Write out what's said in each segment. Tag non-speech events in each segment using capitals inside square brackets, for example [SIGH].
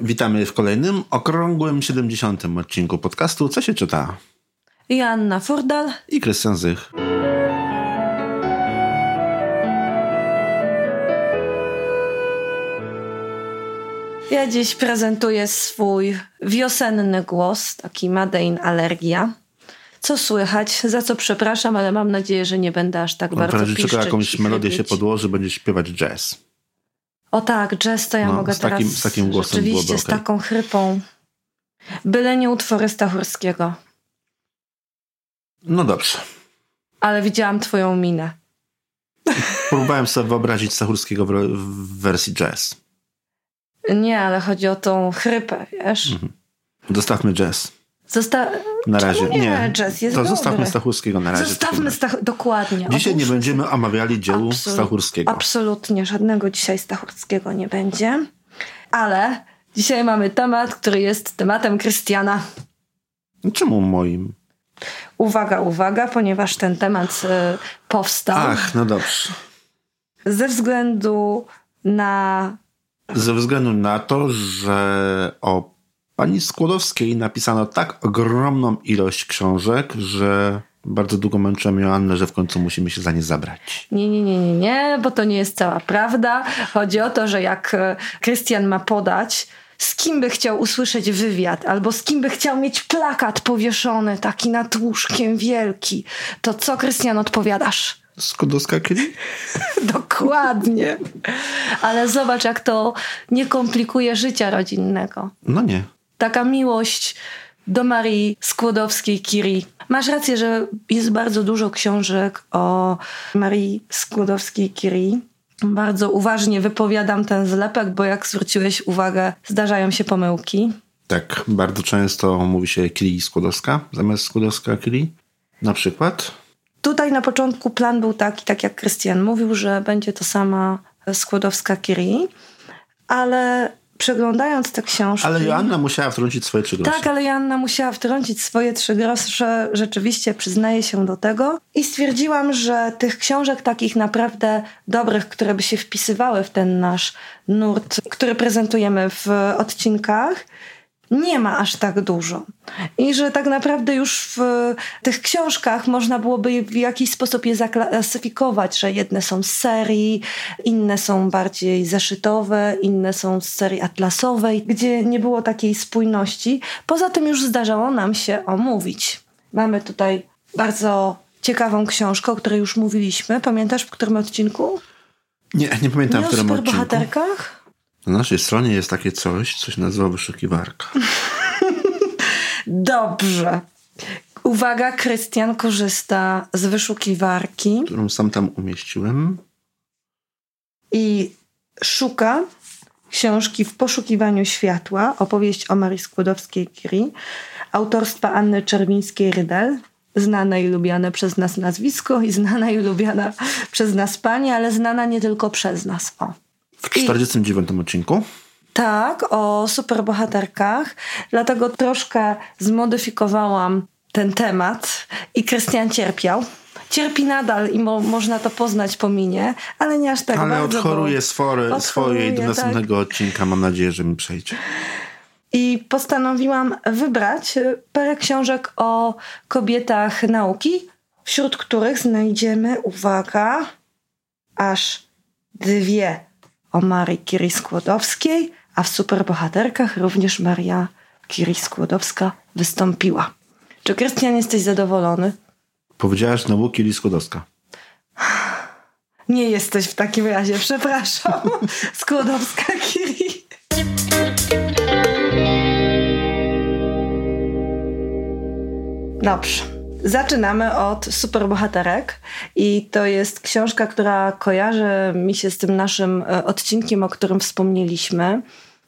Witamy w kolejnym okrągłym 70. odcinku podcastu Co się czyta? Joanna Furdal i Krystian Zych. Ja dziś prezentuję swój wiosenny głos, taki Made Alergia. Co słychać? Za co przepraszam, ale mam nadzieję, że nie będę aż tak bardzo piszczeć. tylko jakąś melodię się podłoży, będzie śpiewać jazz. O tak, jazz to ja no, mogę z teraz takim, z takim głosem rzeczywiście z taką chrypą. Byle nie utwory Stachurskiego. No dobrze. Ale widziałam twoją minę. Próbowałem sobie wyobrazić Stachurskiego w wersji jazz. Nie, ale chodzi o tą chrypę, wiesz? Mhm. Dostawmy jazz. Zosta na razie nie, nie. Jazz jest to dobry. zostawmy Stachurskiego na razie. Zostawmy Stach dokładnie. Dzisiaj nie będziemy omawiali dzieł Absolut Stachurskiego. Absolutnie, żadnego dzisiaj Stachurskiego nie będzie. Ale dzisiaj mamy temat, który jest tematem Krystiana. Czemu moim? Uwaga, uwaga, ponieważ ten temat y, powstał. Ach, no dobrze. Ze względu na ze względu na to, że o pani Skłodowskiej napisano tak ogromną ilość książek, że bardzo długo męczyłem Joannę, że w końcu musimy się za nie zabrać. Nie, nie, nie, nie, nie, bo to nie jest cała prawda. Chodzi o to, że jak e, Krystian ma podać, z kim by chciał usłyszeć wywiad, albo z kim by chciał mieć plakat powieszony, taki nad łóżkiem wielki, to co, Krystian, odpowiadasz? Skłodowska Kili? [LAUGHS] Dokładnie. Ale zobacz, jak to nie komplikuje życia rodzinnego. No nie. Taka miłość do Marii Skłodowskiej-Curie. Masz rację, że jest bardzo dużo książek o Marii Skłodowskiej-Curie. Bardzo uważnie wypowiadam ten zlepek, bo jak zwróciłeś uwagę, zdarzają się pomyłki. Tak, bardzo często mówi się Curie Skłodowska zamiast Skłodowska-Curie. Na przykład Tutaj na początku plan był taki, tak jak Krystian mówił, że będzie to sama Skłodowska-Curie, ale przeglądając te książki... Ale Joanna musiała wtrącić swoje trzy grosze. Tak, ale Joanna musiała wtrącić swoje trzy grosze, rzeczywiście przyznaję się do tego. I stwierdziłam, że tych książek takich naprawdę dobrych, które by się wpisywały w ten nasz nurt, który prezentujemy w odcinkach, nie ma aż tak dużo. I że tak naprawdę już w tych książkach można byłoby w jakiś sposób je zaklasyfikować, że jedne są z serii, inne są bardziej zeszytowe, inne są z serii atlasowej, gdzie nie było takiej spójności. Poza tym już zdarzało nam się omówić. Mamy tutaj bardzo ciekawą książkę, o której już mówiliśmy. Pamiętasz w którym odcinku? Nie, nie pamiętam nie w którym odcinku. bohaterkach? Na naszej stronie jest takie coś, coś nazywa wyszukiwarka. Dobrze. Uwaga, Krystian korzysta z wyszukiwarki. Którą sam tam umieściłem. I szuka książki W poszukiwaniu światła, opowieść o Marii Skłodowskiej-Curie, autorstwa Anny Czerwińskiej-Rydel, znane i lubiane przez nas nazwisko i znana i lubiana przez nas pani, ale znana nie tylko przez nas. O. W 49 I... odcinku? Tak, o superbohaterkach. Dlatego troszkę zmodyfikowałam ten temat i Krystian cierpiał. Cierpi nadal i mo można to poznać po minie, ale nie aż tak ale bardzo. Ale odchoruje swoje, swoje do następnego tak. odcinka. Mam nadzieję, że mi przejdzie. I postanowiłam wybrać parę książek o kobietach nauki, wśród których znajdziemy, uwaga, aż dwie o Marii Curie Skłodowskiej, a w superbohaterkach również Maria Curie Skłodowska wystąpiła. Czy Krystian jesteś zadowolony? Powiedziałaś znowu Curie Skłodowska. Nie jesteś w takim razie, przepraszam. [LAUGHS] Skłodowska Curie. Dobrze. Zaczynamy od superbohaterek i to jest książka, która kojarzy mi się z tym naszym e, odcinkiem, o którym wspomnieliśmy.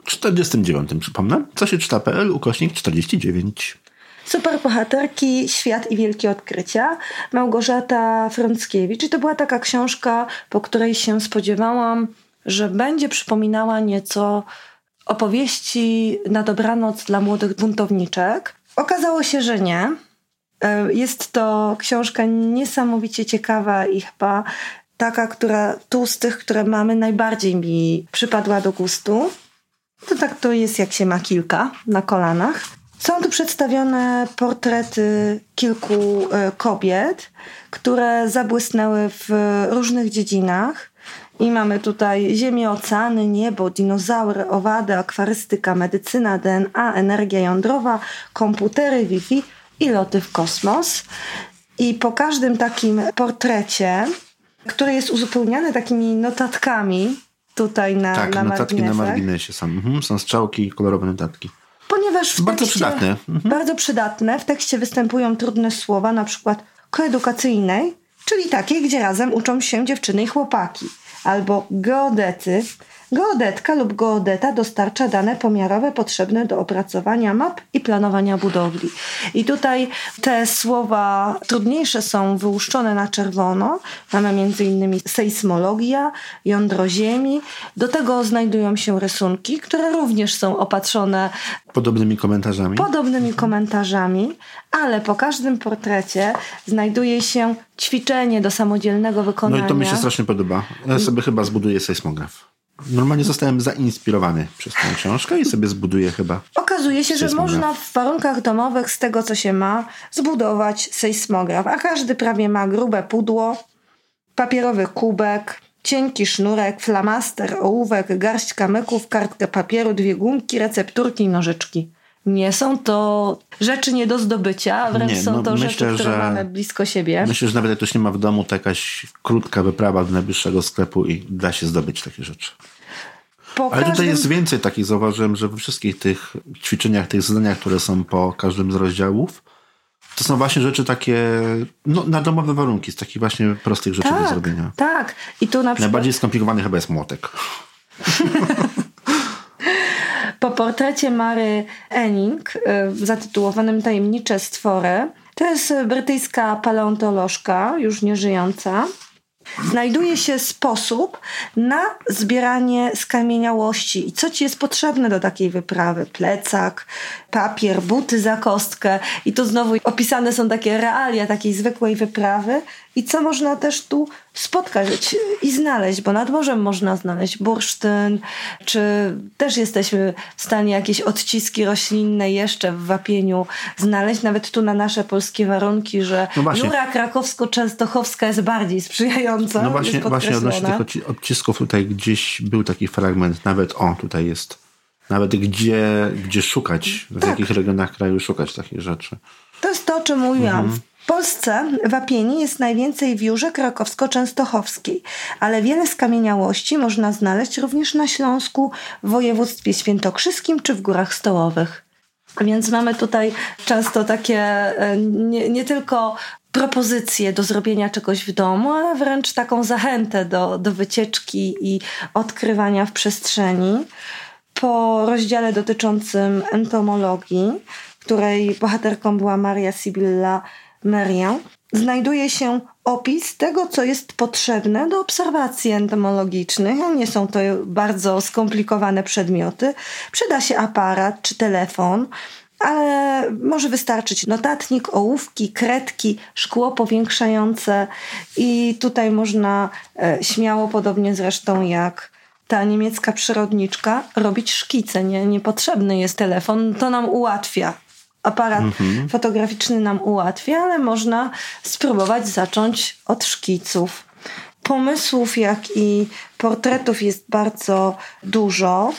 49, przypomnę. Co się czyta.pl, ukośnik 49. Superbohaterki, Świat i Wielkie Odkrycia. Małgorzata Frąckiewicz. I to była taka książka, po której się spodziewałam, że będzie przypominała nieco opowieści na dobranoc dla młodych buntowniczek. Okazało się, że nie jest to książka niesamowicie ciekawa i chyba taka, która tu z tych, które mamy, najbardziej mi przypadła do gustu. To tak to jest, jak się ma kilka na kolanach. Są tu przedstawione portrety kilku e, kobiet, które zabłysnęły w różnych dziedzinach. I mamy tutaj ziemię, oceany, niebo, dinozaury, owady, akwarystyka, medycyna, DNA, energia jądrowa, komputery, Wi-Fi i loty w kosmos. I po każdym takim portrecie, który jest uzupełniany takimi notatkami tutaj na, tak, na notatki na marginesie są. Mhm, są strzałki i kolorowe notatki. Ponieważ w Bardzo tekście, przydatne. Mhm. Bardzo przydatne. W tekście występują trudne słowa, na przykład koedukacyjnej, czyli takiej, gdzie razem uczą się dziewczyny i chłopaki. Albo geodety. Geodetka lub geodeta dostarcza dane pomiarowe potrzebne do opracowania map i planowania budowli. I tutaj te słowa trudniejsze są wyłuszczone na czerwono. Mamy m.in. sejsmologia, jądro ziemi. Do tego znajdują się rysunki, które również są opatrzone Podobnymi komentarzami. podobnymi komentarzami, ale po każdym portrecie znajduje się ćwiczenie do samodzielnego No wykonania. i to mi się strasznie podoba. Ja sobie chyba zbuduję sejsmograf. Normalnie zostałem zainspirowany przez tę książkę i sobie zbuduję chyba. Okazuje się, że można w warunkach domowych z tego, co się ma, zbudować sejsmograf, a każdy prawie ma grube pudło, papierowy kubek, cienki sznurek, flamaster, ołówek, garść kamyków, kartkę papieru, dwie gumki, recepturki i nożyczki. Nie są to rzeczy nie do zdobycia, wręcz Nie, są no to myślę, rzeczy, które że- mamy blisko siebie. Myślę, że nawet jak ktoś nie ma w domu, to jakaś krótka wyprawa do najbliższego sklepu i da się zdobyć takie rzeczy. Po Ale tutaj jest więcej takich, zauważyłem, że we wszystkich tych ćwiczeniach, tych zadaniach, które są po każdym z rozdziałów, to są właśnie rzeczy takie no, na domowe warunki, z takich właśnie prostych rzeczy do tak, zrobienia. tak. I tu na przykład Najbardziej skomplikowany chyba jest młotek. [LAUGHS] po portrecie Mary Enning y, zatytułowanym Tajemnicze stwory. To jest brytyjska paleontolożka, już nieżyjąca. Znajduje się sposób na zbieranie skamieniałości. I co ci jest potrzebne do takiej wyprawy. Plecak, papier, buty za kostkę. I tu znowu opisane są takie realia takiej zwykłej wyprawy i co można też tu spotkać i znaleźć, bo nad morzem można znaleźć bursztyn, czy też jesteśmy w stanie jakieś odciski roślinne jeszcze w wapieniu znaleźć, nawet tu na nasze polskie warunki, że No. Jura krakowsko-częstochowska jest bardziej sprzyjająca. No właśnie, właśnie odnośnie tych odci- odcisków tutaj gdzieś był taki fragment, nawet o, tutaj jest. Nawet gdzie, gdzie szukać, w Tak. jakich regionach kraju szukać takich rzeczy. To jest to, o czym mówiłam. Mhm. W Polsce wapieni jest najwięcej w Jurze Krakowsko-Częstochowskiej, ale wiele skamieniałości można znaleźć również na Śląsku, w województwie świętokrzyskim czy w Górach Stołowych. Więc mamy tutaj często takie e, nie, nie tylko propozycje do zrobienia czegoś w domu, ale wręcz taką zachętę do, do wycieczki i odkrywania w przestrzeni. Po rozdziale dotyczącym entomologii, której bohaterką była Maria Sibylla Merian, znajduje się opis tego, co jest potrzebne do obserwacji entomologicznych. Nie są to bardzo skomplikowane przedmioty. Przyda się aparat czy telefon, ale może wystarczyć notatnik, ołówki, kredki, szkło powiększające i tutaj można e, śmiało, podobnie zresztą jak ta niemiecka przyrodniczka, robić szkice. Nie, niepotrzebny jest telefon, to nam ułatwia. Aparat fotograficzny nam ułatwia, ale można spróbować zacząć od szkiców. Pomysłów, jak i portretów jest bardzo dużo.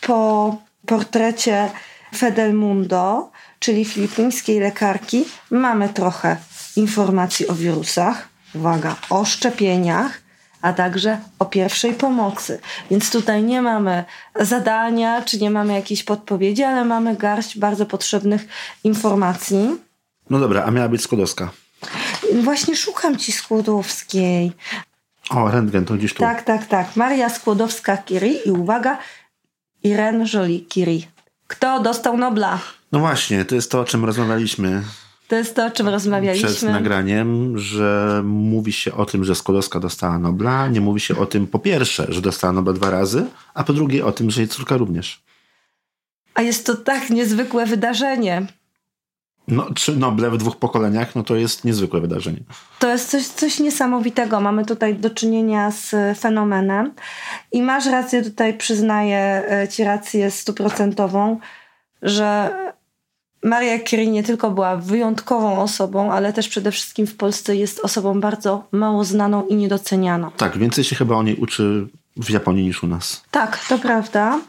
Po portrecie Fedelmundo, czyli filipińskiej lekarki, mamy trochę informacji o wirusach, uwaga, o szczepieniach, a także o pierwszej pomocy. Więc tutaj nie mamy zadania, czy nie mamy jakiejś podpowiedzi, ale mamy garść bardzo potrzebnych informacji. No dobra, a miała być Skłodowska. Właśnie szukam ci Skłodowskiej. O, rentgen, to gdzieś tu. Tak, tak, tak. Maria Skłodowska-Curie i uwaga, Irene Jolie-Curie. Kto dostał Nobla? No właśnie, to jest to, o czym rozmawialiśmy To jest to, o czym przed rozmawialiśmy. nagraniem, że mówi się o tym, że Skłodowska dostała Nobla. Nie mówi się o tym, po pierwsze, że dostała Nobla dwa razy, a po drugie o tym, że jej córka również. A jest to tak niezwykłe wydarzenie. No, trzy Noble w dwóch pokoleniach, no to jest niezwykłe wydarzenie. To jest coś, coś niesamowitego. Mamy tutaj do czynienia z fenomenem i masz rację, tutaj przyznaję e, ci rację stuprocentową, że Maria Curie nie tylko była wyjątkową osobą, ale też przede wszystkim w Polsce jest osobą bardzo mało znaną i niedocenianą. Tak, więcej się chyba o niej uczy w Japonii niż u nas. Tak, to prawda.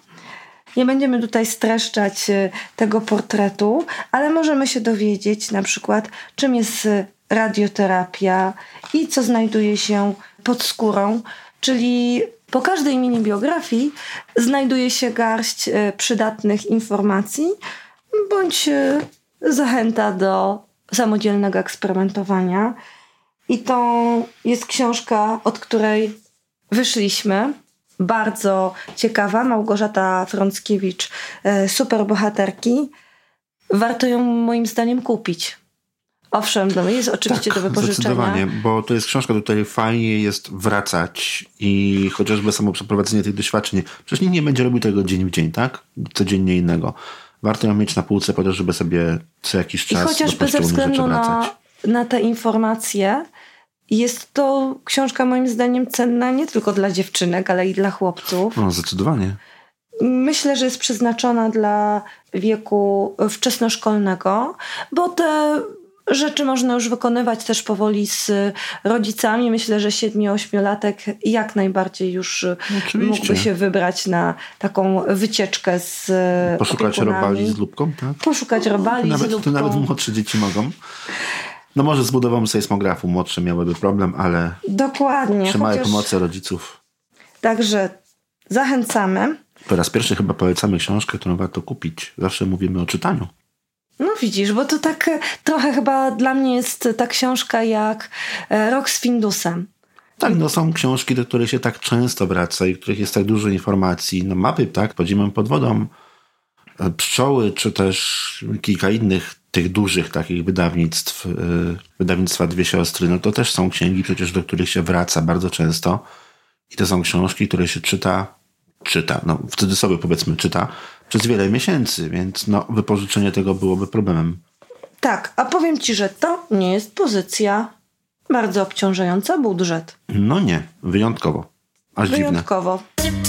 Nie będziemy tutaj streszczać y, tego portretu, ale możemy się dowiedzieć na przykład, czym jest y, radioterapia i co znajduje się pod skórą, czyli po każdej mini biografii znajduje się garść y, przydatnych informacji bądź zachęta do samodzielnego eksperymentowania. I to jest książka, od której wyszliśmy bardzo ciekawa. Małgorzata Frąckiewicz, e, super bohaterki. Warto ją moim zdaniem kupić. Owszem, no jest oczywiście tak, do wypożyczenia. Zdecydowanie, bo to jest książka, do której fajnie jest wracać i chociażby samo przeprowadzenie tych doświadczeń. Przecież nikt nie będzie robił tego dzień w dzień, tak? Codziennie innego. Warto ją mieć na półce po to, żeby sobie co jakiś czas I chociażby ze względu na, na te informacje, jest to książka moim zdaniem cenna nie tylko dla dziewczynek, ale i dla chłopców. No, zdecydowanie. Myślę, że jest przeznaczona dla wieku wczesnoszkolnego, bo te rzeczy można już wykonywać też powoli z rodzicami. Myślę, że 7-8-latek jak najbardziej już Oczywiście. mógłby się wybrać na taką wycieczkę z Poszukać opiekunami. robali z lubką, tak? Poszukać robali nawet, z lubką. To nawet młodsze dzieci mogą. No może z budową sejsmografu młodsze miałyby problem, ale Dokładnie, trzymają chociaż... pomocy rodziców. Także zachęcamy. Po raz pierwszy chyba polecamy książkę, którą warto kupić. Zawsze mówimy o czytaniu. No widzisz, bo to tak e, trochę chyba dla mnie jest ta książka jak e, Rok z Findusem. Tak, no są książki, do których się tak często wraca i których jest tak dużo informacji. No mapy, tak, podziemem pod wodą, e, pszczoły, czy też kilka innych tych dużych takich wydawnictw, wydawnictwa Dwie Siostry, no to też są księgi przecież, do których się wraca bardzo często. I to są książki, które się czyta, czyta, no w cudzysłowie powiedzmy czyta, przez wiele miesięcy, więc no, wypożyczenie tego byłoby problemem. Tak, a powiem ci, że to nie jest pozycja bardzo obciążająca budżet. No nie, wyjątkowo. Aż wyjątkowo. Dziwne.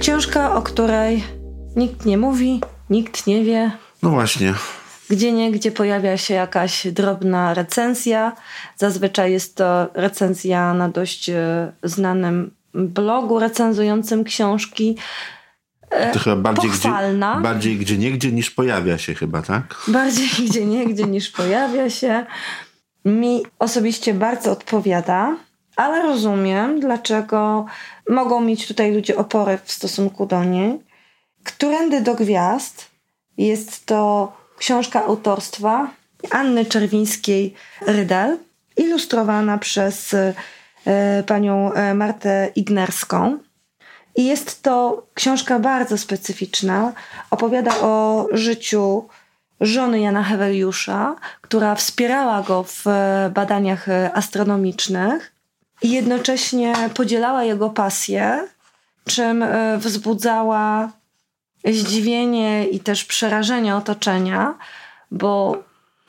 Książka, o której nikt nie mówi, nikt nie wie. No właśnie. Gdzie nie, gdzie pojawia się jakaś drobna recenzja. Zazwyczaj jest to recenzja na dość e, znanym blogu recenzującym książki. To chyba bardziej Pochwalna. gdzie, bardziej gdzie niegdzie niż pojawia się chyba, tak? Bardziej [LAUGHS] gdzie niegdzie niż pojawia się. Mi osobiście bardzo odpowiada, ale rozumiem, dlaczego mogą mieć tutaj ludzie opory w stosunku do niej. Którędy do gwiazd jest to książka autorstwa Anny Czerwińskiej-Rydel, ilustrowana przez panią e, Martę Ignerską. I jest to książka bardzo specyficzna. Opowiada o życiu żony Jana Heweliusza, która wspierała go w e, badaniach astronomicznych i jednocześnie podzielała jego pasję, czym wzbudzała zdziwienie i też przerażenie otoczenia, bo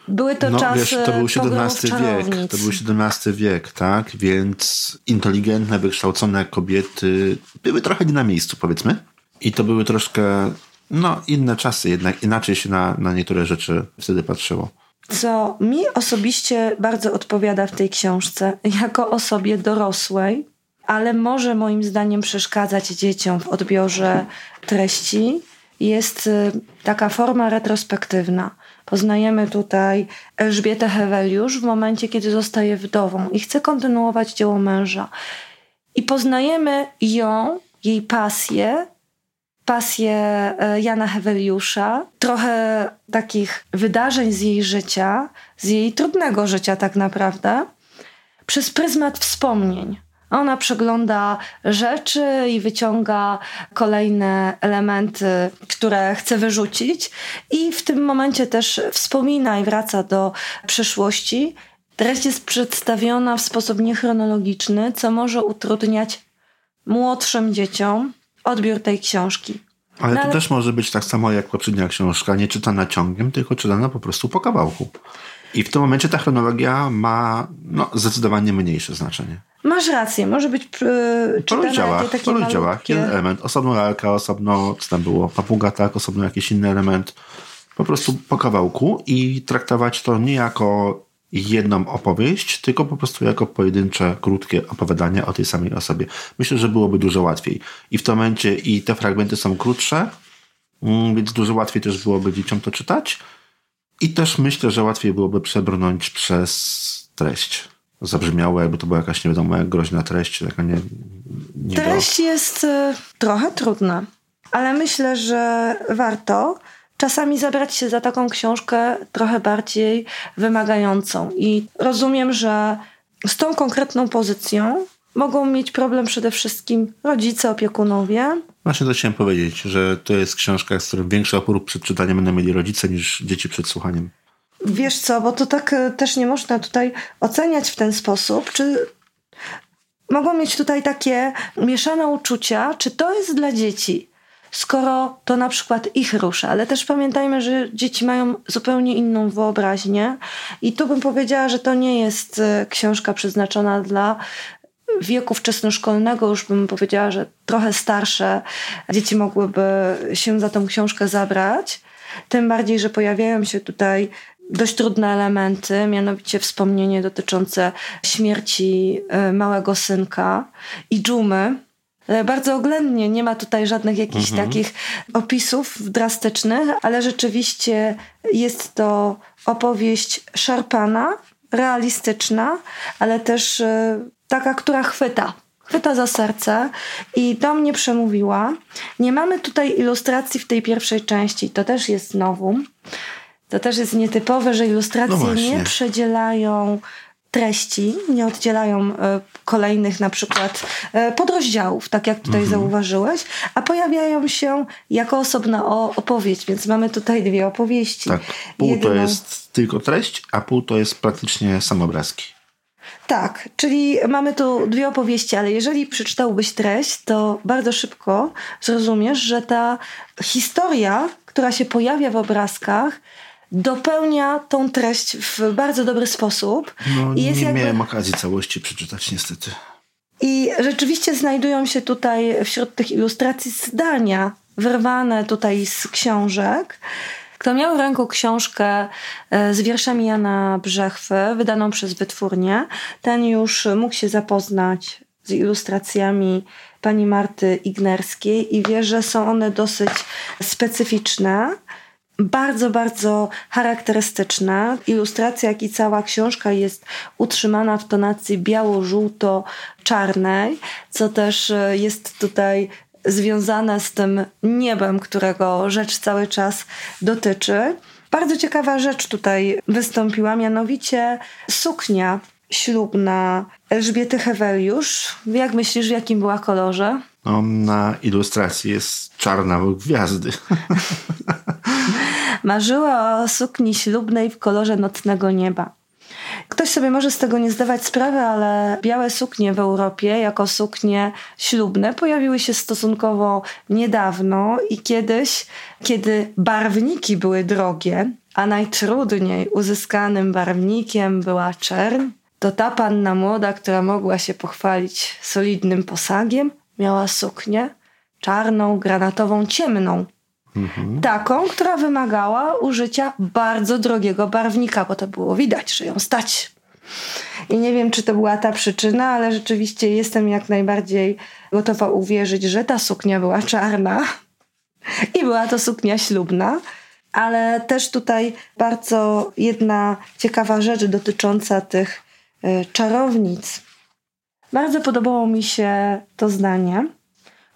były to no, czasy. Wiesz, to był XVII wiek. To był XVII wiek, tak? Więc inteligentne, wykształcone kobiety były trochę nie na miejscu, powiedzmy. I to były troszkę, no, inne czasy, jednak inaczej się na, na niektóre rzeczy wtedy patrzyło. Co mi osobiście bardzo odpowiada w tej książce, jako osobie dorosłej, ale może moim zdaniem przeszkadzać dzieciom w odbiorze treści, jest y, taka forma retrospektywna. Poznajemy tutaj Elżbietę Heweliusz w momencie, kiedy zostaje wdową i chce kontynuować dzieło męża. I poznajemy ją, jej pasję, pasję e, Jana Heweliusza, trochę takich wydarzeń z jej życia, z jej trudnego życia tak naprawdę, przez pryzmat wspomnień. Ona przegląda rzeczy i wyciąga kolejne elementy, które chce wyrzucić, i w tym momencie też wspomina i wraca do przeszłości. Treść jest przedstawiona w sposób niechronologiczny, co może utrudniać młodszym dzieciom odbiór tej książki. Ale No to ale- też może być tak samo jak poprzednia książka, nie czytana ciągiem, tylko czytana po prostu po kawałku. I w tym momencie ta chronologia ma no, zdecydowanie mniejsze znaczenie. Masz rację, może być yy, Po czytane rozdziałach, takie po rozdziałach. Jeden element, osobno lalka, osobno, co tam było, papuga, tak, osobno jakiś inny element. Po prostu po kawałku i traktować to nie jako jedną opowieść, tylko po prostu jako pojedyncze, krótkie opowiadania o tej samej osobie. Myślę, że byłoby dużo łatwiej. I w tym momencie i te fragmenty są krótsze, mm, więc dużo łatwiej też byłoby dzieciom to czytać. I też myślę, że łatwiej byłoby przebrnąć przez treść. Zabrzmiało, jakby to była jakaś nie wiadomo jak groźna treść, taka nie, nie do... Treść jest y, trochę trudna, ale myślę, że warto czasami zabrać się za taką książkę trochę bardziej wymagającą. I rozumiem, że z tą konkretną pozycją mogą mieć problem przede wszystkim rodzice, opiekunowie. Właśnie to chciałem powiedzieć, że to jest książka, z którą większy opór przed czytaniem będą mieli rodzice niż dzieci przed słuchaniem. Wiesz co, bo to tak y, też nie można tutaj oceniać w ten sposób, czy mogą mieć tutaj takie mieszane uczucia, czy to jest dla dzieci, skoro to na przykład ich rusza, ale też pamiętajmy, że dzieci mają zupełnie inną wyobraźnię i tu bym powiedziała, że to nie jest y, książka przeznaczona dla wieku wczesnoszkolnego, już bym powiedziała, że trochę starsze dzieci mogłyby się za tą książkę zabrać. Tym bardziej, że pojawiają się tutaj dość trudne elementy, mianowicie wspomnienie dotyczące śmierci e, małego synka i dżumy. E, Bardzo oględnie, nie ma tutaj żadnych jakichś takich opisów drastycznych, ale rzeczywiście jest to opowieść szarpana, realistyczna, ale też e, taka, która chwyta. Chwyta za serce i do mnie przemówiła. Nie mamy tutaj ilustracji w tej pierwszej części, to też jest nowum. To też jest nietypowe, że ilustracje No nie przedzielają treści, nie oddzielają e, kolejnych na przykład e, podrozdziałów, tak jak tutaj Mhm. zauważyłeś, a pojawiają się jako osobna opowieść, więc mamy tutaj dwie opowieści. Tak, pół to jest tylko treść, a pół to jest praktycznie samobrazki. Tak, czyli mamy tu dwie opowieści, ale jeżeli przeczytałbyś treść, to bardzo szybko zrozumiesz, że ta historia, która się pojawia w obrazkach, dopełnia tą treść w bardzo dobry sposób. No, I jest nie jakby- miałem okazji całości przeczytać niestety. I rzeczywiście znajdują się tutaj wśród tych ilustracji zdania wyrwane tutaj z książek. Kto miał w ręku książkę e, z wierszami Jana Brzechwy, wydaną przez wytwórnię, ten już mógł się zapoznać z ilustracjami pani Marty Ignerskiej i wie, że są one dosyć specyficzne bardzo, bardzo charakterystyczne. Ilustracja, jak i cała książka jest utrzymana w tonacji biało-żółto-czarnej, co też e, jest tutaj związane z tym niebem, którego rzecz cały czas dotyczy. Bardzo ciekawa rzecz tutaj wystąpiła, mianowicie suknia ślubna Elżbiety Heweliusz. Jak myślisz, w jakim była kolorze? No, na ilustracji jest czarna gwiazdy. [LAUGHS] Marzyła o sukni ślubnej w kolorze nocnego nieba. Ktoś sobie może z tego nie zdawać sprawy, ale białe suknie w Europie jako suknie ślubne pojawiły się stosunkowo niedawno i kiedyś, kiedy barwniki były drogie, a najtrudniej uzyskanym barwnikiem była czerń, to ta panna młoda, która mogła się pochwalić solidnym posagiem, miała suknię czarną, granatową, ciemną. Taką, która wymagała użycia bardzo drogiego barwnika, bo to było widać, że ją stać. I nie wiem, czy to była ta przyczyna, ale rzeczywiście jestem jak najbardziej gotowa uwierzyć, że ta suknia była czarna [LAUGHS] i była to suknia ślubna. Ale też tutaj bardzo jedna ciekawa rzecz dotycząca tych y, czarownic. Bardzo podobało mi się to zdanie.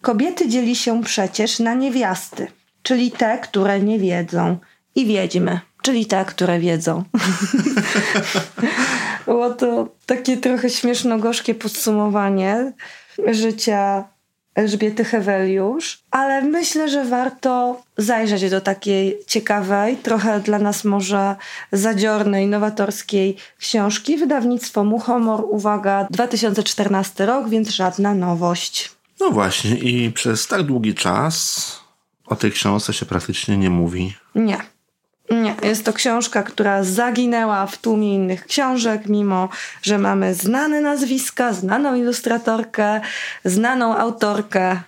Kobiety dzieli się przecież na niewiasty, czyli te, które nie wiedzą, i wiedźmy, czyli te, które wiedzą. [LAUGHS] Było to takie trochę śmieszno-gorzkie podsumowanie życia Elżbiety Heweliusz, ale myślę, że warto zajrzeć do takiej ciekawej, trochę dla nas może zadziornej, nowatorskiej książki. Wydawnictwo Muchomor, uwaga, 2014 rok, więc żadna nowość. No właśnie, i przez tak długi czas o tej książce się praktycznie nie mówi. Nie. Nie, jest to książka, która zaginęła w tłumie innych książek, mimo że mamy znane nazwiska, znaną ilustratorkę, znaną autorkę.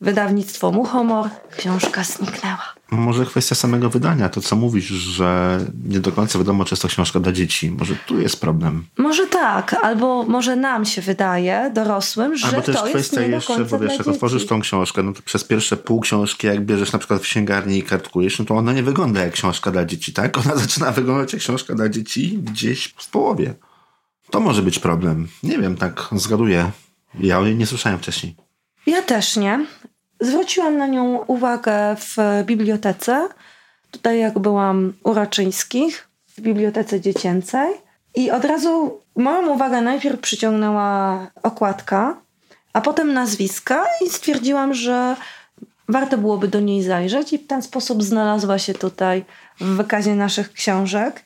Wydawnictwo Muchomor, książka zniknęła. Może kwestia samego wydania, to co mówisz, że nie do końca wiadomo, czy jest to książka dla dzieci. Może tu jest problem. Może tak, albo może nam się wydaje, dorosłym, że albo też to kwestia jest nie jeszcze, do końca bo wiesz, jak otworzysz tą książkę, no to przez pierwsze pół książki, jak bierzesz na przykład w księgarni i kartkujesz, no to ona nie wygląda jak książka dla dzieci, tak? Ona [LAUGHS] zaczyna wyglądać jak książka dla dzieci gdzieś w połowie. To może być problem. Nie wiem, tak zgaduję. Ja o niej nie słyszałem wcześniej. Ja też nie. Zwróciłam na nią uwagę w bibliotece. Tutaj jak byłam u Raczyńskich, w bibliotece dziecięcej. I od razu moją uwagę najpierw przyciągnęła okładka, a potem nazwiska i stwierdziłam, że warto byłoby do niej zajrzeć i w ten sposób znalazła się tutaj w wykazie naszych książek.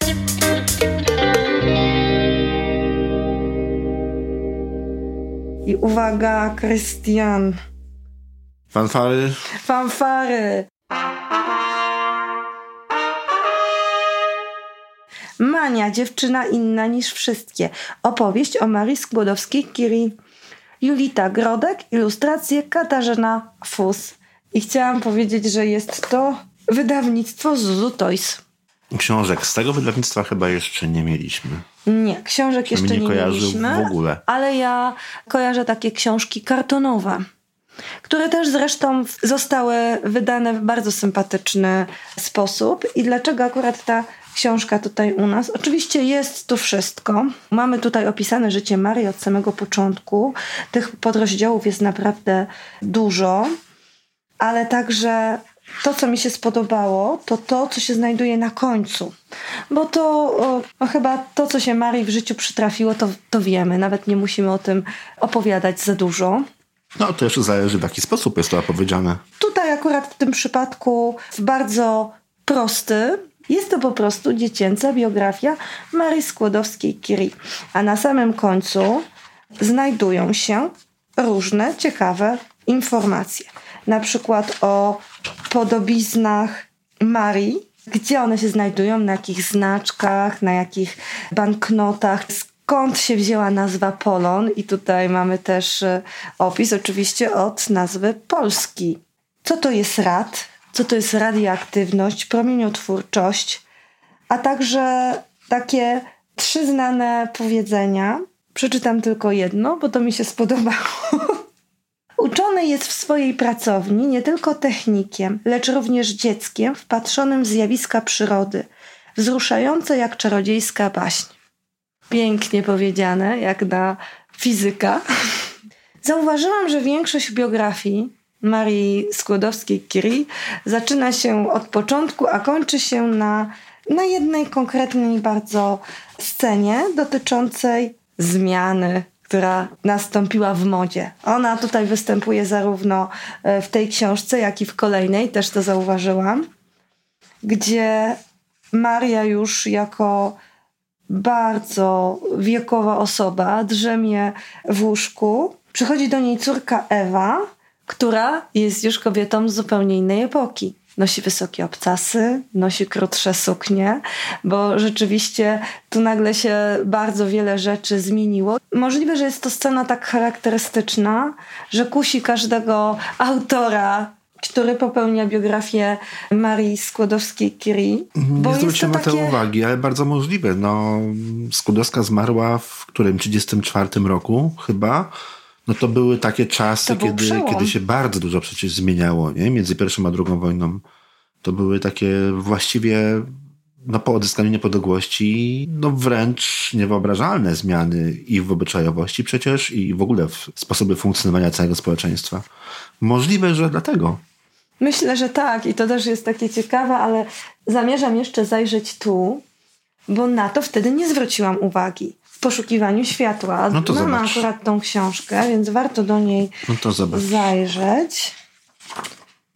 I uwaga, Krystian. Fanfary? Fanfary. Mania, dziewczyna inna niż wszystkie. Opowieść o Marii Skłodowskiej-Curie. Julita Grodek, ilustracje Katarzyna Fus. I chciałam powiedzieć, że jest to wydawnictwo Zuzu Toys. Książek z tego wydawnictwa chyba jeszcze nie mieliśmy. Nie, książek jeszcze nie nie mieliśmy. w ogóle. Ale ja kojarzę takie książki kartonowe, które też zresztą zostały wydane w bardzo sympatyczny sposób. I dlaczego akurat ta książka tutaj u nas? Oczywiście jest tu wszystko. Mamy tutaj opisane życie Marii od samego początku. Tych podrozdziałów jest naprawdę dużo, ale także to, co mi się spodobało, to to, co się znajduje na końcu. Bo to chyba to, co się Marii w życiu przytrafiło, to, to wiemy. Nawet nie musimy o tym opowiadać za dużo. No to jeszcze zależy w jaki sposób jest to opowiedziane. Tutaj akurat w tym przypadku w bardzo prosty. Jest to po prostu dziecięca biografia Marii Skłodowskiej-Curie. A na samym końcu znajdują się różne ciekawe informacje. Na przykład o podobiznach Marii, gdzie one się znajdują, na jakich znaczkach, na jakich banknotach, skąd się wzięła nazwa Polon. I tutaj mamy też e, opis oczywiście od nazwy Polski. Co to jest rad? Co to jest radioaktywność, promieniotwórczość, a także takie trzy znane powiedzenia. Przeczytam tylko jedno, bo to mi się spodobało. [LAUGHS] Uczony jest w swojej pracowni nie tylko technikiem, lecz również dzieckiem wpatrzonym w zjawiska przyrody, wzruszające jak czarodziejska baśń. Pięknie powiedziane, jak na fizyka. Zauważyłam, że większość biografii Marii Skłodowskiej-Curie zaczyna się od początku, a kończy się na, na jednej konkretnej bardzo scenie dotyczącej zmiany która nastąpiła w modzie. Ona tutaj występuje zarówno w tej książce, jak i w kolejnej, też to zauważyłam, gdzie Maria już jako bardzo wiekowa osoba drzemie w łóżku. Przychodzi do niej córka Ewa, która jest już kobietą z zupełnie innej epoki. Nosi wysokie obcasy, nosi krótsze suknie, bo rzeczywiście tu nagle się bardzo wiele rzeczy zmieniło. Możliwe, że jest to scena tak charakterystyczna, że kusi każdego autora, który popełnia biografię Marii Skłodowskiej-Curie. Nie zwróciłem na takie... to uwagi, ale bardzo możliwe. No, Skłodowska zmarła w którym 34 roku chyba no to były takie czasy, kiedy, kiedy się bardzo dużo przecież zmieniało, nie? Między pierwszą a drugą wojną. To były takie właściwie, no po odzyskaniu niepodległości, no wręcz niewyobrażalne zmiany i w obyczajowości przecież, i w ogóle w sposobie funkcjonowania całego społeczeństwa. Możliwe, że dlatego. Myślę, że tak i to też jest takie ciekawe, ale zamierzam jeszcze zajrzeć tu, bo na to wtedy nie zwróciłam uwagi poszukiwaniu światła. No to Mamy zobacz. akurat tą książkę, więc warto do niej no to zobacz. zajrzeć.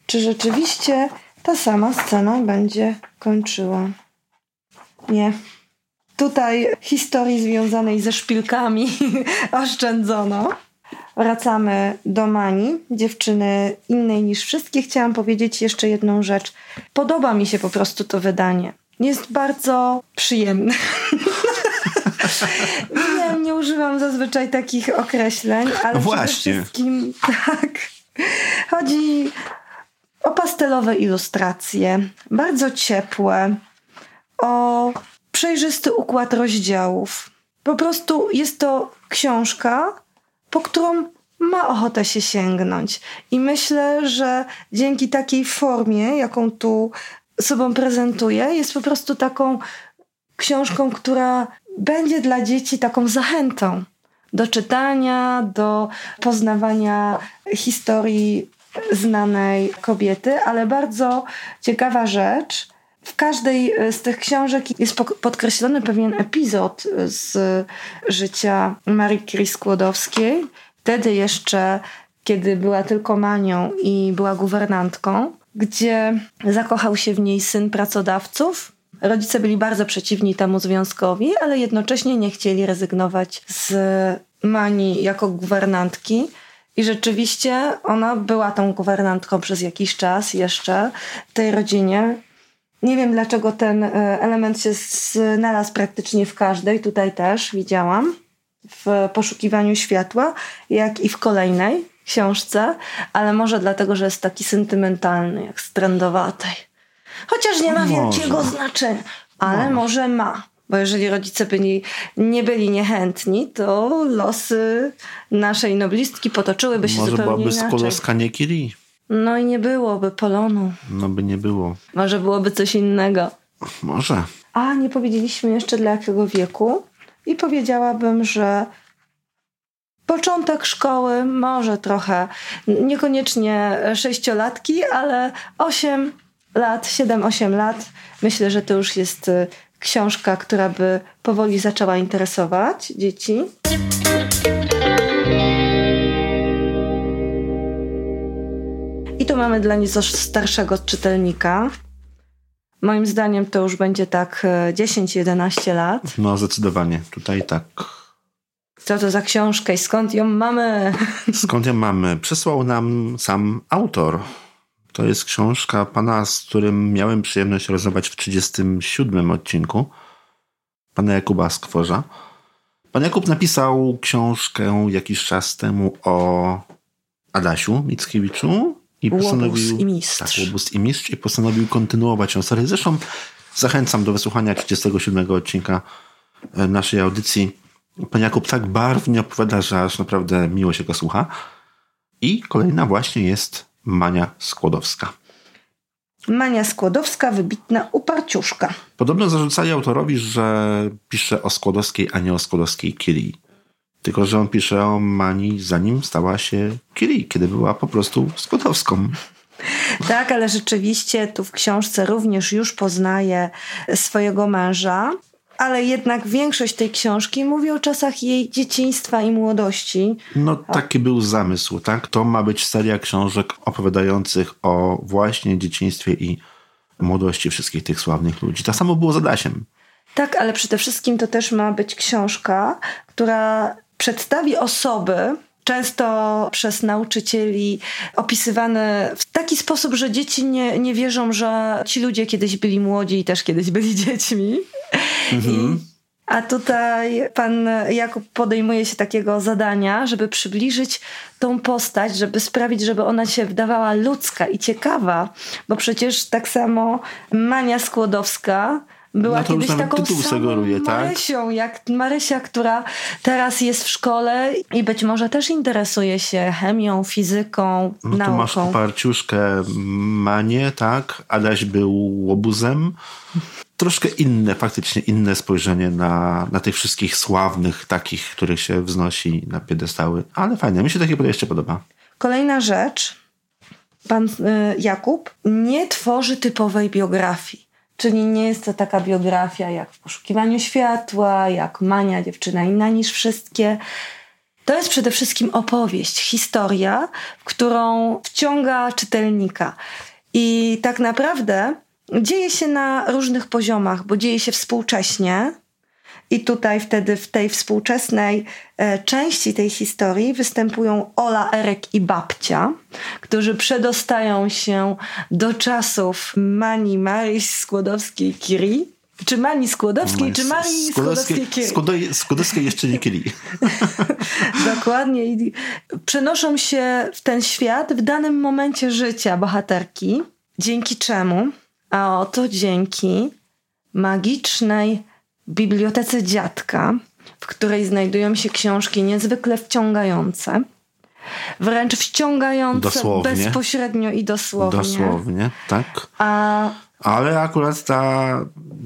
Czy rzeczywiście ta sama scena będzie kończyła? Nie. Tutaj historii związanej ze szpilkami [LAUGHS] oszczędzono. Wracamy do Mani, dziewczyny innej niż wszystkie, chciałam powiedzieć jeszcze jedną rzecz. Podoba mi się po prostu to wydanie. Jest bardzo przyjemne. [LAUGHS] nie, nie używam zazwyczaj takich określeń, ale no właśnie. przede wszystkim [LAUGHS] tak. Chodzi o pastelowe ilustracje, bardzo ciepłe, o przejrzysty układ rozdziałów. Po prostu jest to książka, po którą ma ochotę się sięgnąć. I myślę, że dzięki takiej formie, jaką tu sobą prezentuję, jest po prostu taką książką, która będzie dla dzieci taką zachętą do czytania, do poznawania historii znanej kobiety, ale bardzo ciekawa rzecz. W każdej z tych książek jest podkreślony pewien epizod z życia Marii Curie Skłodowskiej. Wtedy jeszcze, kiedy była tylko manią i była guwernantką, gdzie zakochał się w niej syn pracodawców. Rodzice byli bardzo przeciwni temu związkowi, ale jednocześnie nie chcieli rezygnować z Mani jako guwernantki. I rzeczywiście ona była tą guwernantką przez jakiś czas jeszcze w tej rodzinie. Nie wiem dlaczego ten e, element się znalazł praktycznie w każdej, tutaj też widziałam, w poszukiwaniu światła, jak i w kolejnej książce, ale może dlatego, że jest taki sentymentalny, jak z trendowatej. Chociaż nie ma może. wielkiego znaczenia, ale może. może ma. Bo jeżeli rodzice byli, nie byli niechętni, to losy naszej noblistki potoczyłyby się Może zupełnie byłaby inaczej. Skłodowska nie Kiri. No i nie byłoby polonu. No by nie było. Może byłoby coś innego. Może. A nie powiedzieliśmy jeszcze dla jakiego wieku. I powiedziałabym, że początek szkoły, może trochę, niekoniecznie sześciolatki, ale 8 lat, 7-8 lat. Myślę, że to już jest y, książka, która by powoli zaczęła interesować dzieci. I tu mamy dla nieco starszego czytelnika. Moim zdaniem to już będzie tak 10-11 lat. No, zdecydowanie. Tutaj tak. Co to za książka i skąd ją mamy? [LAUGHS] Skąd ją mamy? Przysłał nam sam autor. To jest książka pana, z którym miałem przyjemność rozmawiać w 37 odcinku. Pana Jakuba Skworza. Pan Jakub napisał książkę jakiś czas temu o Adasiu Mickiewiczu i postanowił. Łobuz i mistrz. Tak, Łobuz i mistrz i postanowił kontynuować ją serię. Zresztą zachęcam do wysłuchania 37 odcinka e, naszej audycji. Pan Jakub tak barwnie opowiada, że aż naprawdę miło się go słucha. I kolejna właśnie jest Mania Skłodowska. Mania Skłodowska, wybitna uparciuszka. Podobno zarzucali autorowi, że pisze o Skłodowskiej, a nie o Skłodowskiej Kiri. Tylko, że on pisze o Mani zanim stała się Kiri, kiedy była po prostu Skłodowską. Tak, ale rzeczywiście tu w książce również już poznaje swojego męża ale jednak większość tej książki mówi o czasach jej dzieciństwa i młodości. No taki był zamysł, tak? To ma być seria książek opowiadających o właśnie dzieciństwie i młodości wszystkich tych sławnych ludzi. Tak samo było z Adasiem. Tak, ale przede wszystkim to też ma być książka, która przedstawi osoby, często przez nauczycieli opisywane w taki sposób, że dzieci nie, nie wierzą, że ci ludzie kiedyś byli młodzi i też kiedyś byli [LAUGHS] dziećmi. Mhm. I, a tutaj pan Jakub podejmuje się takiego zadania, żeby przybliżyć tą postać, żeby sprawić, żeby ona się wydawała ludzka i ciekawa, bo przecież tak samo Mania Skłodowska była no kiedyś taką samą tak? Marysią, jak Marysia, która teraz jest w szkole i być może też interesuje się chemią, fizyką, no nauką. Tu masz parciuszkę Manię, tak? Adaś był łobuzem. Troszkę inne, faktycznie inne spojrzenie na, na tych wszystkich sławnych takich, których się wznosi na piedestały. Ale fajne, mi się takie podejście podoba. Kolejna rzecz. Pan y, Jakub nie tworzy typowej biografii. Czyli nie jest to taka biografia jak w poszukiwaniu światła, jak Mania, dziewczyna inna niż wszystkie. To jest przede wszystkim opowieść, historia, w którą wciąga czytelnika. I tak naprawdę dzieje się na różnych poziomach, bo dzieje się współcześnie, I tutaj wtedy w tej współczesnej e, części tej historii występują Ola, Erek i babcia, którzy przedostają się do czasów Mani Maryś Skłodowskiej-Curie. Czy Mani Skłodowskiej, czy Marii Skłodowskiej-Curie. Skłodowskiej jeszcze nie Curie. [LAUGHS] Dokładnie. I przenoszą się w ten świat w danym momencie życia bohaterki, dzięki czemu? A oto dzięki magicznej bibliotece dziadka, w której znajdują się książki niezwykle wciągające. Wręcz wciągające dosłownie. bezpośrednio i dosłownie. Dosłownie, tak. A ale akurat ta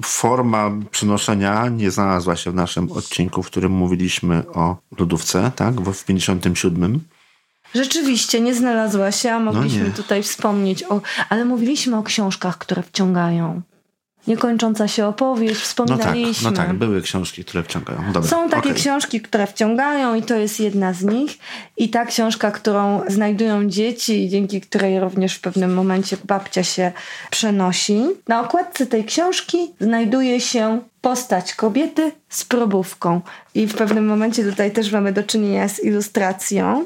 forma przenoszenia nie znalazła się w naszym odcinku, w którym mówiliśmy o lodówce, tak? W 57. Rzeczywiście, nie znalazła się, a mogliśmy no tutaj wspomnieć o... Ale mówiliśmy o książkach, które wciągają. Niekończąca się opowieść, wspominaliśmy. No tak, no tak, były książki, które wciągają. Dobra, Są takie okay. książki, które wciągają i to jest jedna z nich. I ta książka, którą znajdują dzieci i dzięki której również w pewnym momencie babcia się przenosi. Na okładce tej książki znajduje się postać kobiety z probówką. I w pewnym momencie tutaj też mamy do czynienia z ilustracją,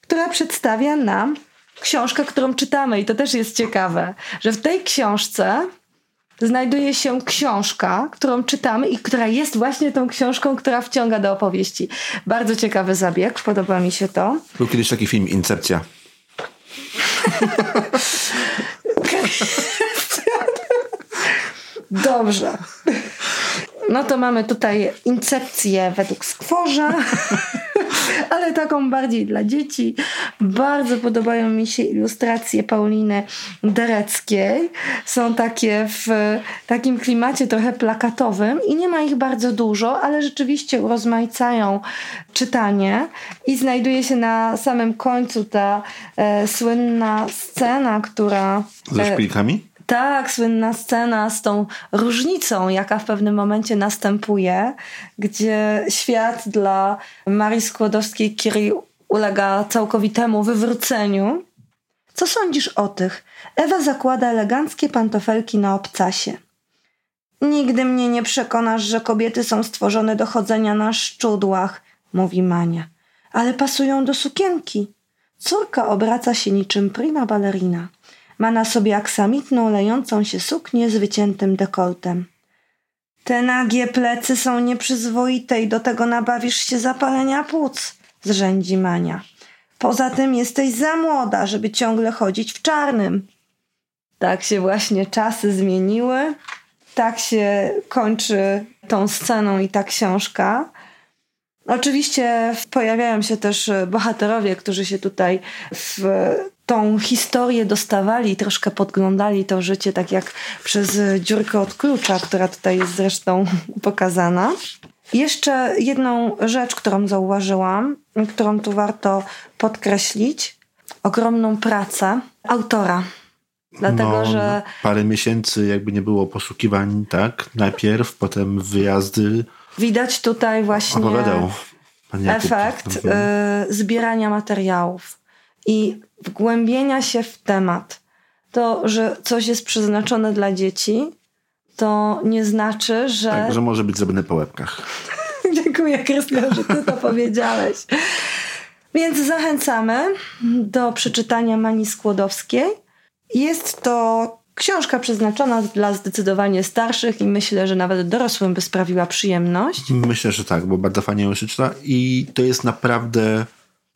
która przedstawia nam książkę, którą czytamy. I to też jest ciekawe, że w tej książce znajduje się książka, którą czytamy i która jest właśnie tą książką, która wciąga do opowieści. Bardzo ciekawy zabieg, podoba mi się to. Był kiedyś taki film Incepcja. [LAUGHS] Dobrze. No to mamy tutaj incepcję według skworza, ale taką bardziej dla dzieci. Bardzo podobają mi się ilustracje Pauliny Dereckiej. Są takie w takim klimacie trochę plakatowym i nie ma ich bardzo dużo, ale rzeczywiście urozmaicają czytanie i znajduje się na samym końcu ta e, słynna scena, która... Ze szpilkami? Tak, słynna scena z tą różnicą, jaka w pewnym momencie następuje, gdzie świat dla Marii Skłodowskiej-Curie ulega całkowitemu wywróceniu. Co sądzisz o tych? Ewa zakłada eleganckie pantofelki na obcasie. Nigdy mnie nie przekonasz, że kobiety są stworzone do chodzenia na szczudłach, mówi Mania. Ale pasują do sukienki. Córka obraca się niczym prima ballerina. Ma na sobie aksamitną, lejącą się suknię z wyciętym dekoltem. Te nagie plecy są nieprzyzwoite i do tego nabawisz się zapalenia płuc, zrzędzi Mania. Poza tym jesteś za młoda, żeby ciągle chodzić w czarnym. Tak się właśnie czasy zmieniły. Tak się kończy tą sceną i ta książka. Oczywiście pojawiają się też bohaterowie, którzy się tutaj w tą historię dostawali, troszkę podglądali to życie, tak jak przez dziurkę od klucza, która tutaj jest zresztą [LAUGHS] pokazana. Jeszcze jedną rzecz, którą zauważyłam, którą tu warto podkreślić, ogromną pracę autora. Dlatego, no, że. Parę miesięcy, jakby nie było poszukiwań, tak? Najpierw, potem wyjazdy. Widać tutaj właśnie efekt y, zbierania materiałów i wgłębienia się w temat. To, że coś jest przeznaczone dla dzieci, to nie znaczy, że. Tak, że może być zrobione po łebkach. [LAUGHS] Dziękuję, Krystian, że ty to powiedziałeś. Więc zachęcamy do przeczytania Mani Skłodowskiej. Jest to książka przeznaczona dla zdecydowanie starszych i myślę, że nawet dorosłym by sprawiła przyjemność. Myślę, że tak, bo bardzo fajnie ją i to jest naprawdę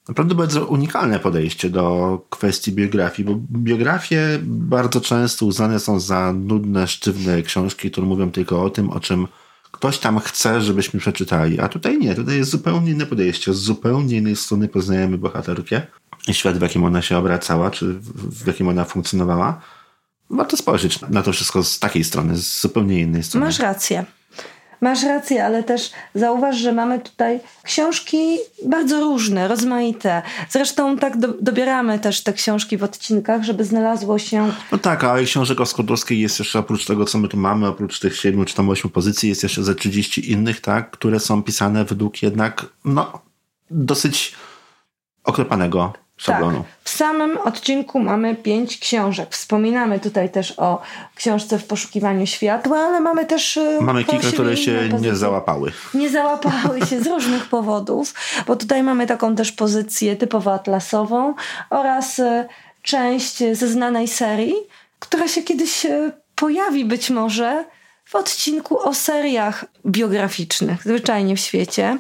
naprawdę bardzo unikalne podejście do kwestii biografii, bo biografie bardzo często uznane są za nudne, sztywne książki, które mówią tylko o tym, o czym ktoś tam chce, żebyśmy przeczytali. A tutaj nie, tutaj jest zupełnie inne podejście. Z zupełnie innej strony poznajemy bohaterkę i świat, w jakim ona się obracała, czy w jakim ona funkcjonowała. Warto spojrzeć na to wszystko z takiej strony, z zupełnie innej strony. Masz rację. Masz rację, ale też zauważ, że mamy tutaj książki bardzo różne, rozmaite. Zresztą tak do, dobieramy też te książki w odcinkach, żeby znalazło się. No tak, ale książek o Skłodowskiej jest jeszcze oprócz tego, co my tu mamy, oprócz tych siedmiu czy tam ośmiu pozycji, jest jeszcze ze 30 innych, tak, które są pisane według jednak, no, dosyć oklepanego szablonu. Tak. W samym odcinku mamy pięć książek. Wspominamy tutaj też o książce w poszukiwaniu światła, ale mamy też. e, Mamy kilka, które się nie załapały. Nie załapały się z różnych powodów, bo tutaj mamy taką też pozycję typowo atlasową oraz e, część ze znanej serii, która się kiedyś e, pojawi być może w odcinku o seriach biograficznych, zwyczajnie w świecie.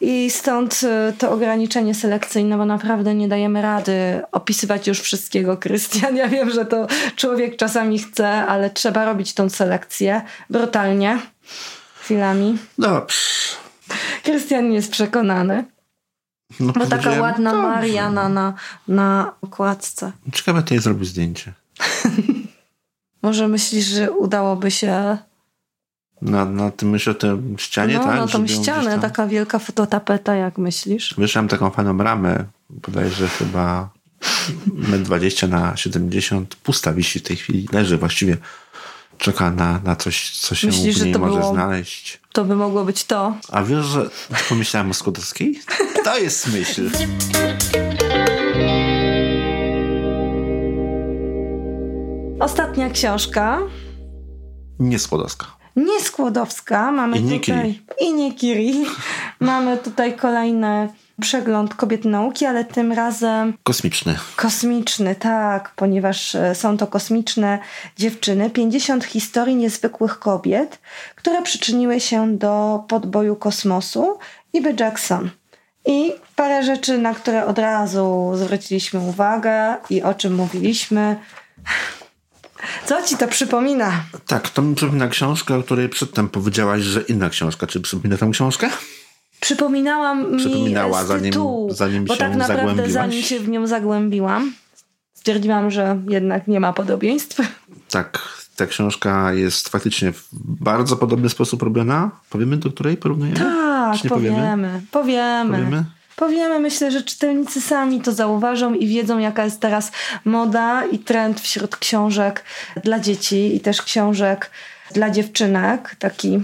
I stąd e, to ograniczenie selekcyjne, bo naprawdę nie dajemy rady opisywać już wszystkiego, Krystian. Ja wiem, że to człowiek czasami chce, ale trzeba robić tą selekcję brutalnie, chwilami. Dobrze. Krystian nie jest przekonany. No, Bo taka ładna dobrze. Mariana na, na okładce. Ciekawe, to jej zrobi zdjęcie. [LAUGHS] Może myślisz, że udałoby się Na, na tym myślę, te ścianie, no, tak? na tą ścianę, tam- taka wielka fototapeta, jak myślisz? Wyszłam taką fajną bramę, bodajże chyba 1,20 na 70, pusta wisi w tej chwili, leży właściwie, czeka na, na coś, co się Myślisz, to może było- znaleźć. To by mogło być to. A wiesz, że pomyślałem o Skłodowskiej? To jest myśl. Ostatnia książka. Nie Skłodowska. Nie Skłodowska. Mamy I nie tutaj... I nie Kiri. [LAUGHS] Mamy tutaj kolejny przegląd kobiet nauki, ale tym razem Kosmiczny. Kosmiczny, tak, ponieważ e, są to kosmiczne dziewczyny. 50 historii niezwykłych kobiet, które przyczyniły się do podboju kosmosu i by Jackson. I parę rzeczy, na które od razu zwróciliśmy uwagę i o czym mówiliśmy. Co ci to przypomina? Tak, to mi przypomina książkę, o której przedtem powiedziałaś, że inna książka. Czy przypomina tą książkę? Przypominałam Przypominała, mi z zanim- tytułu, zanim bo się tak naprawdę zagłębiłaś? zanim się w nią zagłębiłam, stwierdziłam, że jednak nie ma podobieństw. Tak, ta książka jest faktycznie w bardzo podobny sposób robiona. Powiemy, do której porównujemy? Tak, powiemy. powiemy? Powiemy. Powiemy? Myślę, że czytelnicy sami to zauważą i wiedzą, jaka jest teraz moda i trend wśród książek dla dzieci i też książek dla dziewczynek. Taki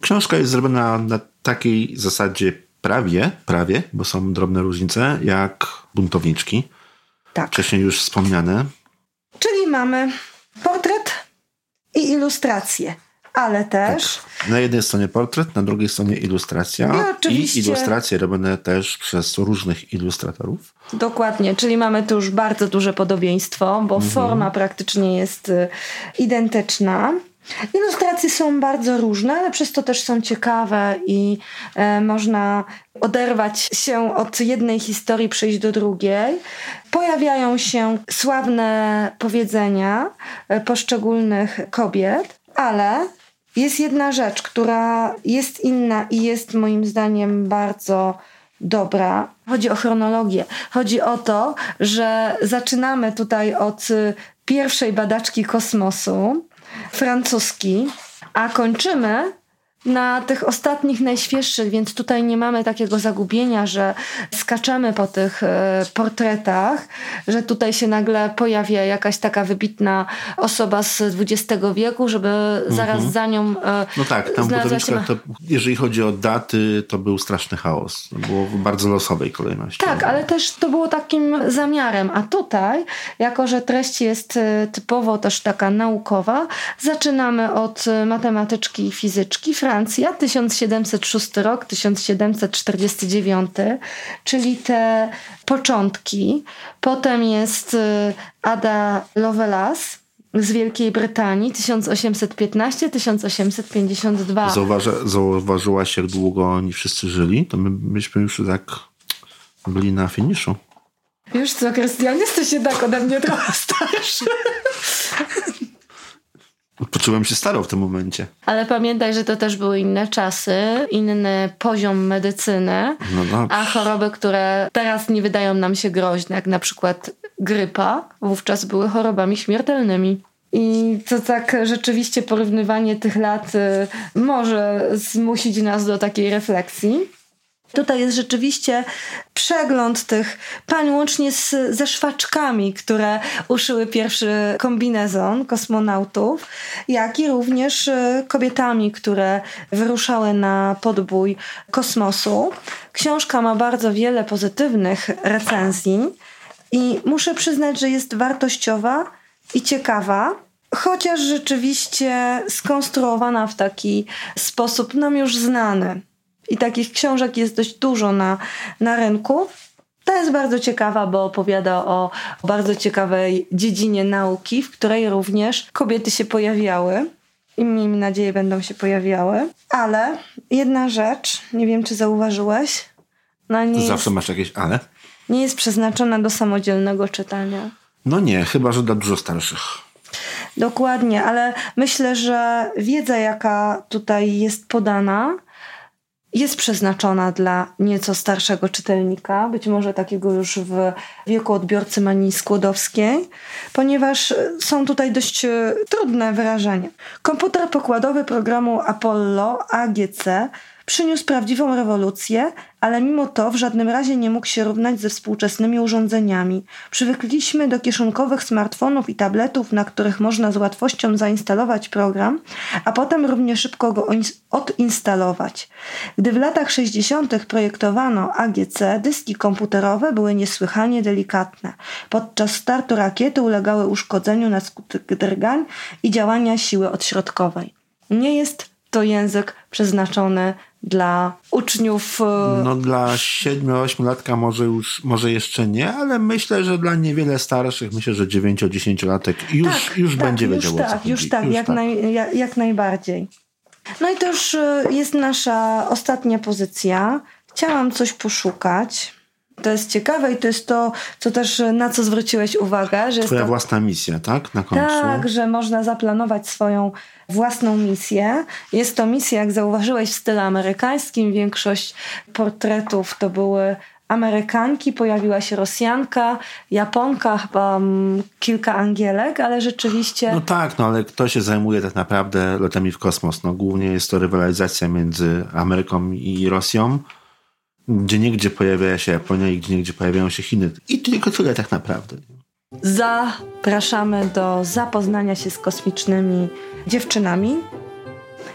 Książka jest zrobiona na takiej zasadzie prawie, prawie, bo są drobne różnice, jak buntowniczki. tak. Wcześniej już wspomniane. Czyli mamy portret i ilustracje, ale też Na jednej stronie portret, na drugiej stronie ilustracja. I oczywiście- I ilustracje robione też przez różnych ilustratorów. Dokładnie, czyli mamy tu już bardzo duże podobieństwo, bo forma praktycznie jest y, identyczna. Ilustracje są bardzo różne, ale przez to też są ciekawe i e, można oderwać się od jednej historii, przejść do drugiej. Pojawiają się sławne powiedzenia e, poszczególnych kobiet, ale jest jedna rzecz, która jest inna i jest moim zdaniem bardzo dobra. Chodzi o chronologię. Chodzi o to, że zaczynamy tutaj od y, pierwszej badaczki kosmosu, francuski, a kończymy na tych ostatnich, najświeższych, więc tutaj nie mamy takiego zagubienia, że skaczemy po tych e, portretach, że tutaj się nagle pojawia jakaś taka wybitna osoba z XX wieku, żeby zaraz za nią e, No tak, tam znalazła się... to, jeżeli chodzi o daty, to był straszny chaos. To było w bardzo losowej kolejności. Tak, ale też to było takim zamiarem. A tutaj, jako że treść jest e, typowo też taka naukowa, zaczynamy od matematyczki i fizyczki. Francja, 1706 rok, 1749, czyli te początki. Potem jest e, Ada Lovelace z Wielkiej Brytanii, 1815-1852. Zauważa, zauważyłaś, jak długo oni wszyscy żyli? To my byśmy już tak byli na finiszu. Już co, Krystian, jesteś jednak ode mnie trochę starszy. [LAUGHS] Poczułem się staro w tym momencie. Ale pamiętaj, że to też były inne czasy, inny poziom medycyny, No a choroby, które teraz nie wydają nam się groźne, jak na przykład grypa, wówczas były chorobami śmiertelnymi. I to tak rzeczywiście porównywanie tych lat y, może zmusić nas do takiej refleksji. Tutaj jest rzeczywiście przegląd tych pań łącznie z, ze szwaczkami, które uszyły pierwszy kombinezon kosmonautów, jak i również y, kobietami, które wyruszały na podbój kosmosu. Książka ma bardzo wiele pozytywnych recenzji. I muszę przyznać, że jest wartościowa i ciekawa, chociaż rzeczywiście skonstruowana w taki sposób nam już znany. I takich książek jest dość dużo na, na rynku. Ta jest bardzo ciekawa, bo opowiada o bardzo ciekawej dziedzinie nauki, w której również kobiety się pojawiały i miejmy nadzieję będą się pojawiały. Ale jedna rzecz, nie wiem czy zauważyłeś, no nie Zawsze jest, masz jakieś ale? Nie jest przeznaczona do samodzielnego czytania. No nie, chyba że dla dużo starszych. Dokładnie, ale myślę, że wiedza, jaka tutaj jest podana, jest przeznaczona dla nieco starszego czytelnika, być może takiego już w wieku odbiorcy manii skłodowskiej, ponieważ są tutaj dość e, trudne wyrażenia. Komputer pokładowy programu Apollo AGC Przyniósł prawdziwą rewolucję, ale mimo to w żadnym razie nie mógł się równać ze współczesnymi urządzeniami. Przywykliśmy do kieszonkowych smartfonów i tabletów, na których można z łatwością zainstalować program, a potem równie szybko go odinstalować. Gdy w latach 60. projektowano AGC, dyski komputerowe były niesłychanie delikatne. Podczas startu rakiety ulegały uszkodzeniu na skutek drgań i działania siły odśrodkowej. Nie jest to język przeznaczony dla uczniów. E, no dla 7-8 latka może już, może jeszcze nie, ale myślę, że dla niewiele starszych, myślę, że 9-10 latek już, tak, już tak, będzie już wiedział tak, już tak, już jak, tak. Naj, jak, jak najbardziej. No i to już e, jest nasza ostatnia pozycja. Chciałam coś poszukać. To jest ciekawe i to jest to, co też na co zwróciłeś uwagę. Że Twoja to... własna misja, tak? Na końcu. Tak, że można zaplanować swoją własną misję. Jest to misja, jak zauważyłeś, w stylu amerykańskim. Większość portretów to były Amerykanki, pojawiła się Rosjanka, Japonka, chyba mm, kilka Angielek, ale rzeczywiście. No tak, no ale kto się zajmuje tak naprawdę lotami w kosmos? No głównie jest to rywalizacja między Ameryką i Rosją. Gdzie niegdzie pojawia się Japonia i gdzie niegdzie pojawiają się Chiny. I tylko tyle tak naprawdę. Zapraszamy do zapoznania się z kosmicznymi dziewczynami,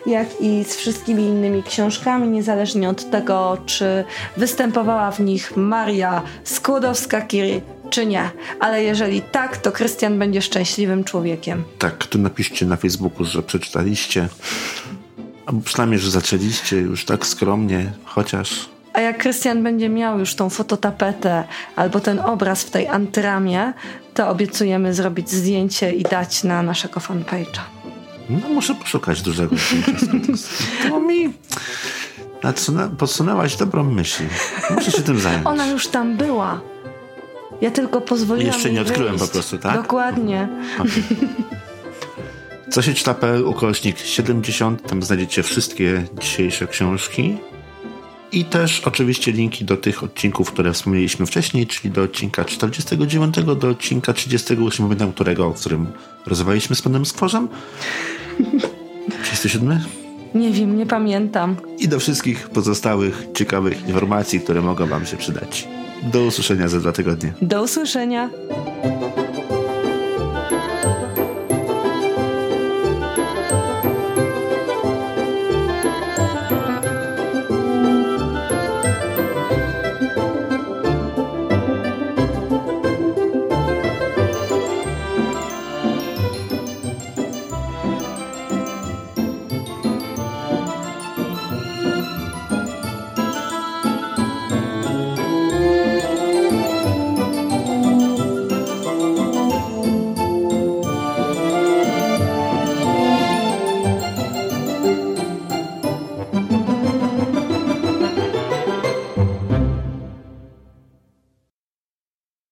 jak i z wszystkimi innymi książkami, niezależnie od tego, czy występowała w nich Maria Skłodowska-Curie, czy nie. Ale jeżeli tak, to Krystian będzie szczęśliwym człowiekiem. Tak, to napiszcie na Facebooku, że przeczytaliście. Albo przynajmniej, że zaczęliście już tak skromnie, chociaż a jak Krystian będzie miał już tą fototapetę albo ten obraz w tej antramie, to obiecujemy zrobić zdjęcie i dać na naszego fanpage'a. No muszę poszukać dużego. To mi podsunęłaś dobrą myśl. Muszę się tym zająć. Ona już tam była. Ja tylko pozwoliłam Jeszcze nie odkryłem wyjść. po prostu, tak? Dokładnie. Okay. Co się czyta.pl ukośnik 70, tam znajdziecie wszystkie dzisiejsze książki. I też oczywiście linki do tych odcinków, które wspomnieliśmy wcześniej, czyli do odcinka 49, do odcinka 38, pamiętam którego, w którym rozmawialiśmy z panem Skworzem. [LAUGHS] 37? Nie wiem, nie pamiętam. I do wszystkich pozostałych ciekawych informacji, które mogą wam się przydać. Do usłyszenia za dwa tygodnie. Do usłyszenia.